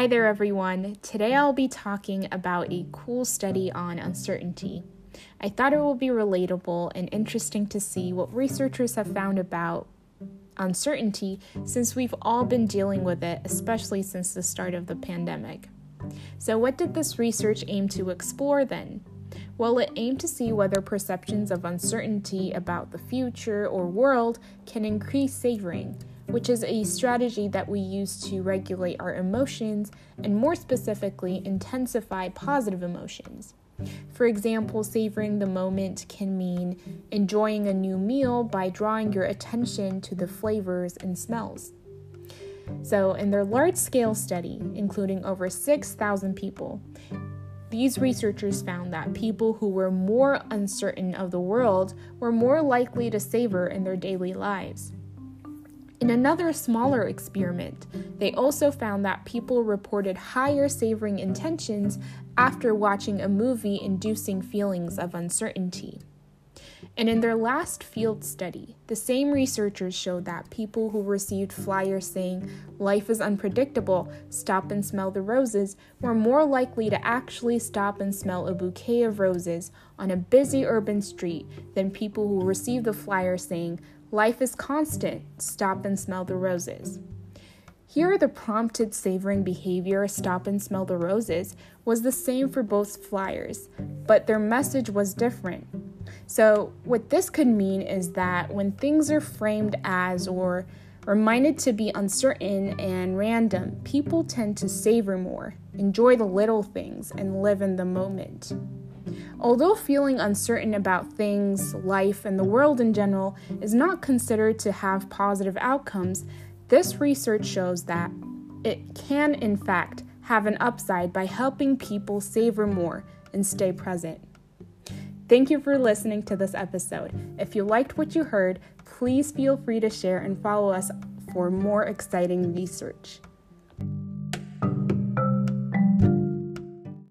Hi there, everyone. Today I'll be talking about a cool study on uncertainty. I thought it would be relatable and interesting to see what researchers have found about uncertainty since we've all been dealing with it, especially since the start of the pandemic. So, what did this research aim to explore then? Well, it aimed to see whether perceptions of uncertainty about the future or world can increase savoring which is a strategy that we use to regulate our emotions and, more specifically, intensify positive emotions. For example, savoring the moment can mean enjoying a new meal by drawing your attention to the flavors and smells. So, in their large scale study, including over 6,000 people, these researchers found that people who were more uncertain of the world were more likely to savor in their daily lives. In another smaller experiment, they also found that people reported higher savoring intentions after watching a movie inducing feelings of uncertainty. And in their last field study, the same researchers showed that people who received flyers saying, Life is unpredictable, stop and smell the roses, were more likely to actually stop and smell a bouquet of roses on a busy urban street than people who received the flyer saying, Life is constant. Stop and smell the roses. Here, the prompted savoring behavior, stop and smell the roses, was the same for both flyers, but their message was different. So, what this could mean is that when things are framed as or reminded to be uncertain and random, people tend to savor more, enjoy the little things, and live in the moment. Although feeling uncertain about things, life, and the world in general is not considered to have positive outcomes, this research shows that it can, in fact, have an upside by helping people savor more and stay present. Thank you for listening to this episode. If you liked what you heard, please feel free to share and follow us for more exciting research.